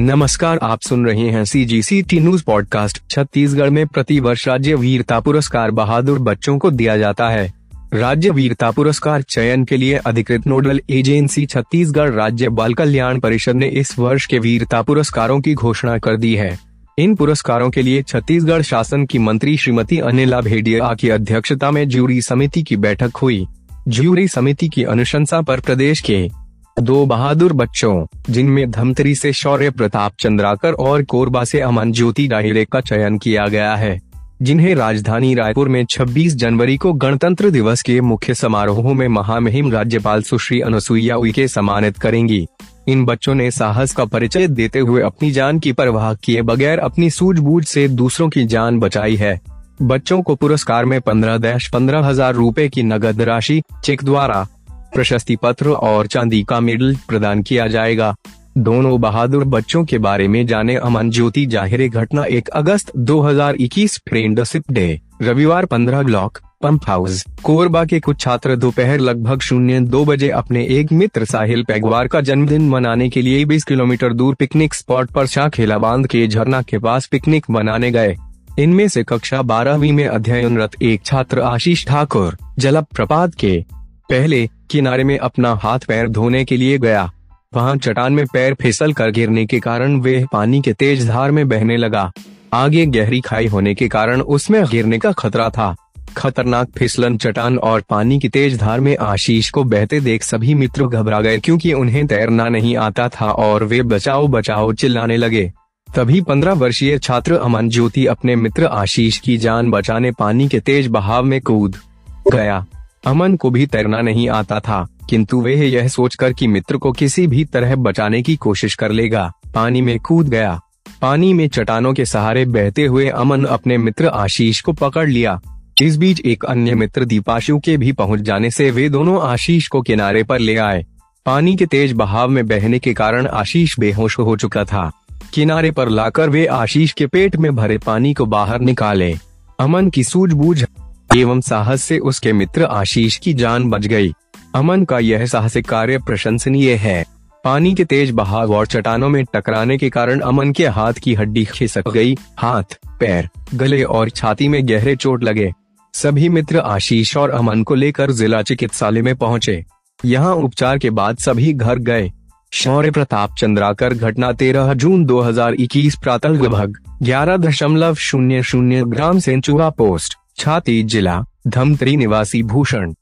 नमस्कार, आप सुन रहे हैं C G C T news podcast Chhattisgarh में प्रति वर्ष राज्य वीरता पुरस्कार बहादुर बच्चों को दिया जाता है। राज्य वीरता पुरस्कार चयन के लिए अधिकृत नोडल एजेंसी छत्तीसगढ़ राज्य बाल कल्याण परिषद ने इस वर्ष के वीरता पुरस्कारों की घोषणा कर दी है। इन पुरस्कारों के लिए छत्तीसगढ़ शासन की मंत्री श्रीमती अनिला भेडिया की अध्यक्षता में ज्यूरी समिति की बैठक हुई। ज्यूरी समिति की अनुशंसा पर प्रदेश के दो बहादुर बच्चों, जिनमें धमतरी से शौर्य प्रताप चंद्राकर और कोरबा से अमन ज्योति डाहिरे का चयन किया गया है, जिन्हें राजधानी रायपुर में 26 जनवरी को गणतंत्र दिवस के मुख्य समारोह में महामहिम राज्यपाल सुश्री अनुसुईया उइके सम्मानित करेंगी। इन बच्चों ने साहस का परिचय देते हुए अपनी जान की परवाह किए बगैर अपनी सूझबूझ से दूसरों की जान बचाई है। बच्चों को पुरस्कार में पंद्रह दैश पंद्रह हज़ार रूपए की नगद राशि, चेक द्वारा प्रशस्ति पत्र और चांदी का मेडल प्रदान किया जाएगा। दोनों बहादुर बच्चों के बारे में जाने अमन ज्योति ज़ाहिर घटना 1 अगस्त 2021 फ्रेंडशिप डे, रविवार 15 ब्लॉक, पंप हाउस, कोरबा के कुछ छात्र दोपहर लगभग शून्य दो बजे अपने एक मित्र साहिल पैगवार का जन्मदिन मनाने के लिए 20 किलोमीटर दूर पिकनिक स्पॉट पर शाखेला बाँध के झरना के पास पिकनिक मनाने गए। इनमें से कक्षा बारहवीं में अध्ययनरत एक छात्र आशीष ठाकुर जल प्रपात के पहले किनारे में अपना हाथ पैर धोने के लिए गया। वहाँ चट्टान में पैर फिसल कर गिरने के कारण वे पानी के तेज धार में बहने लगा। आगे गहरी खाई होने के कारण उसमें गिरने का खतरा था। खतरनाक फिसलन चट्टान और पानी की तेज धार में आशीष को बहते देख सभी मित्र घबरा गए क्योंकि उन्हें तैरना नहीं आता था और वे बचाओ बचाओ चिल्लाने लगे। तभी पंद्रह वर्षीय छात्र अमन ज्योति अपने मित्र आशीष की जान बचाने पानी के तेज बहाव में कूद गया। अमन को भी तैरना नहीं आता था, किंतु वह यह सोचकर कि मित्र को किसी भी तरह बचाने की कोशिश कर लेगा। पानी में कूद गया। पानी में चट्टानों के सहारे बहते हुए अमन अपने मित्र आशीष को पकड़ लिया। इस बीच एक अन्य मित्र दीपाशु के भी पहुँच जाने से वे दोनों आशीष को किनारे पर ले आए। पानी के तेज बहाव में बहने के कारण आशीष बेहोश हो चुका था। किनारे पर लाकर वे आशीष के पेट में भरे पानी को बाहर निकाले। अमन की सूझबूझ एवं साहस से उसके मित्र आशीष की जान बच गई। अमन का यह साहसिक कार्य प्रशंसनीय है। पानी के तेज बहाव और चट्टानों में टकराने के कारण अमन के हाथ की हड्डी खिसक गई। हाथ, पैर, गले और छाती में गहरे चोट लगे। सभी मित्र आशीष और अमन को लेकर जिला चिकित्सालय में पहुँचे। यहाँ उपचार के बाद सभी घर गए। शौर्य प्रताप चंद्राकर, घटना तेरह जून 2021 प्रातः लगभग ग्यारह दशमलव शून्य शून्य ग्राम सेंचुआ पोस्ट। छाती जिला, धमतरी निवासी भूषण,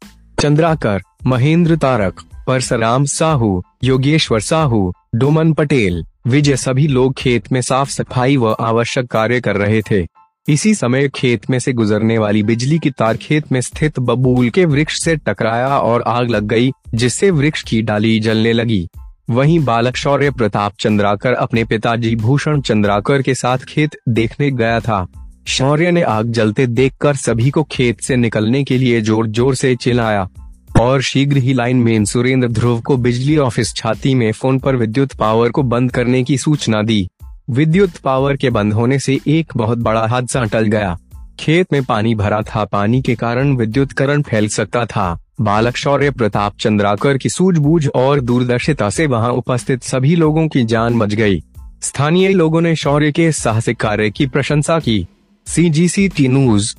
चंद्राकर, महेंद्र तारक, परसराम साहू, योगेश्वर साहू, डोमन पटेल, विजय सभी लोग खेत में साफ़ सफ़ाई व आवश्यक कार्य कर रहे थे। इसी समय खेत में से गुजरने वाली बिजली की तार खेत में स्थित बबूल के वृक्ष से टकराया और आग लग गई, जिससे वृक्ष की डाली जलने लगी। वहीं बालक शौर्य प्रताप चंद्राकर अपने पिताजी भूषण चंद्राकर के साथ खेत देखने गया था। शौर्य ने आग जलते देखकर सभी को खेत से निकलने के लिए ज़ोर ज़ोर से चिल्लाया। और शीघ्र ही लाइन मैन सुरेंद्र ध्रुव को बिजली ऑफ़िस छाती में फ़ोन पर विद्युत पावर को बंद करने की सूचना दी। विद्युत पावर के बंद होने से एक बहुत बड़ा हादसा टल गया। खेत में पानी भरा था, पानी के कारण विद्युत करंट फैल सकता था। बालक शौर्य प्रताप चंद्राकर की सूझबूझ और दूरदर्शिता से वहाँ उपस्थित सभी लोगों की जान बच गई। स्थानीय लोगों ने शौर्य के साहसिक कार्य की प्रशंसा की। सी जी सी टी न्यूज़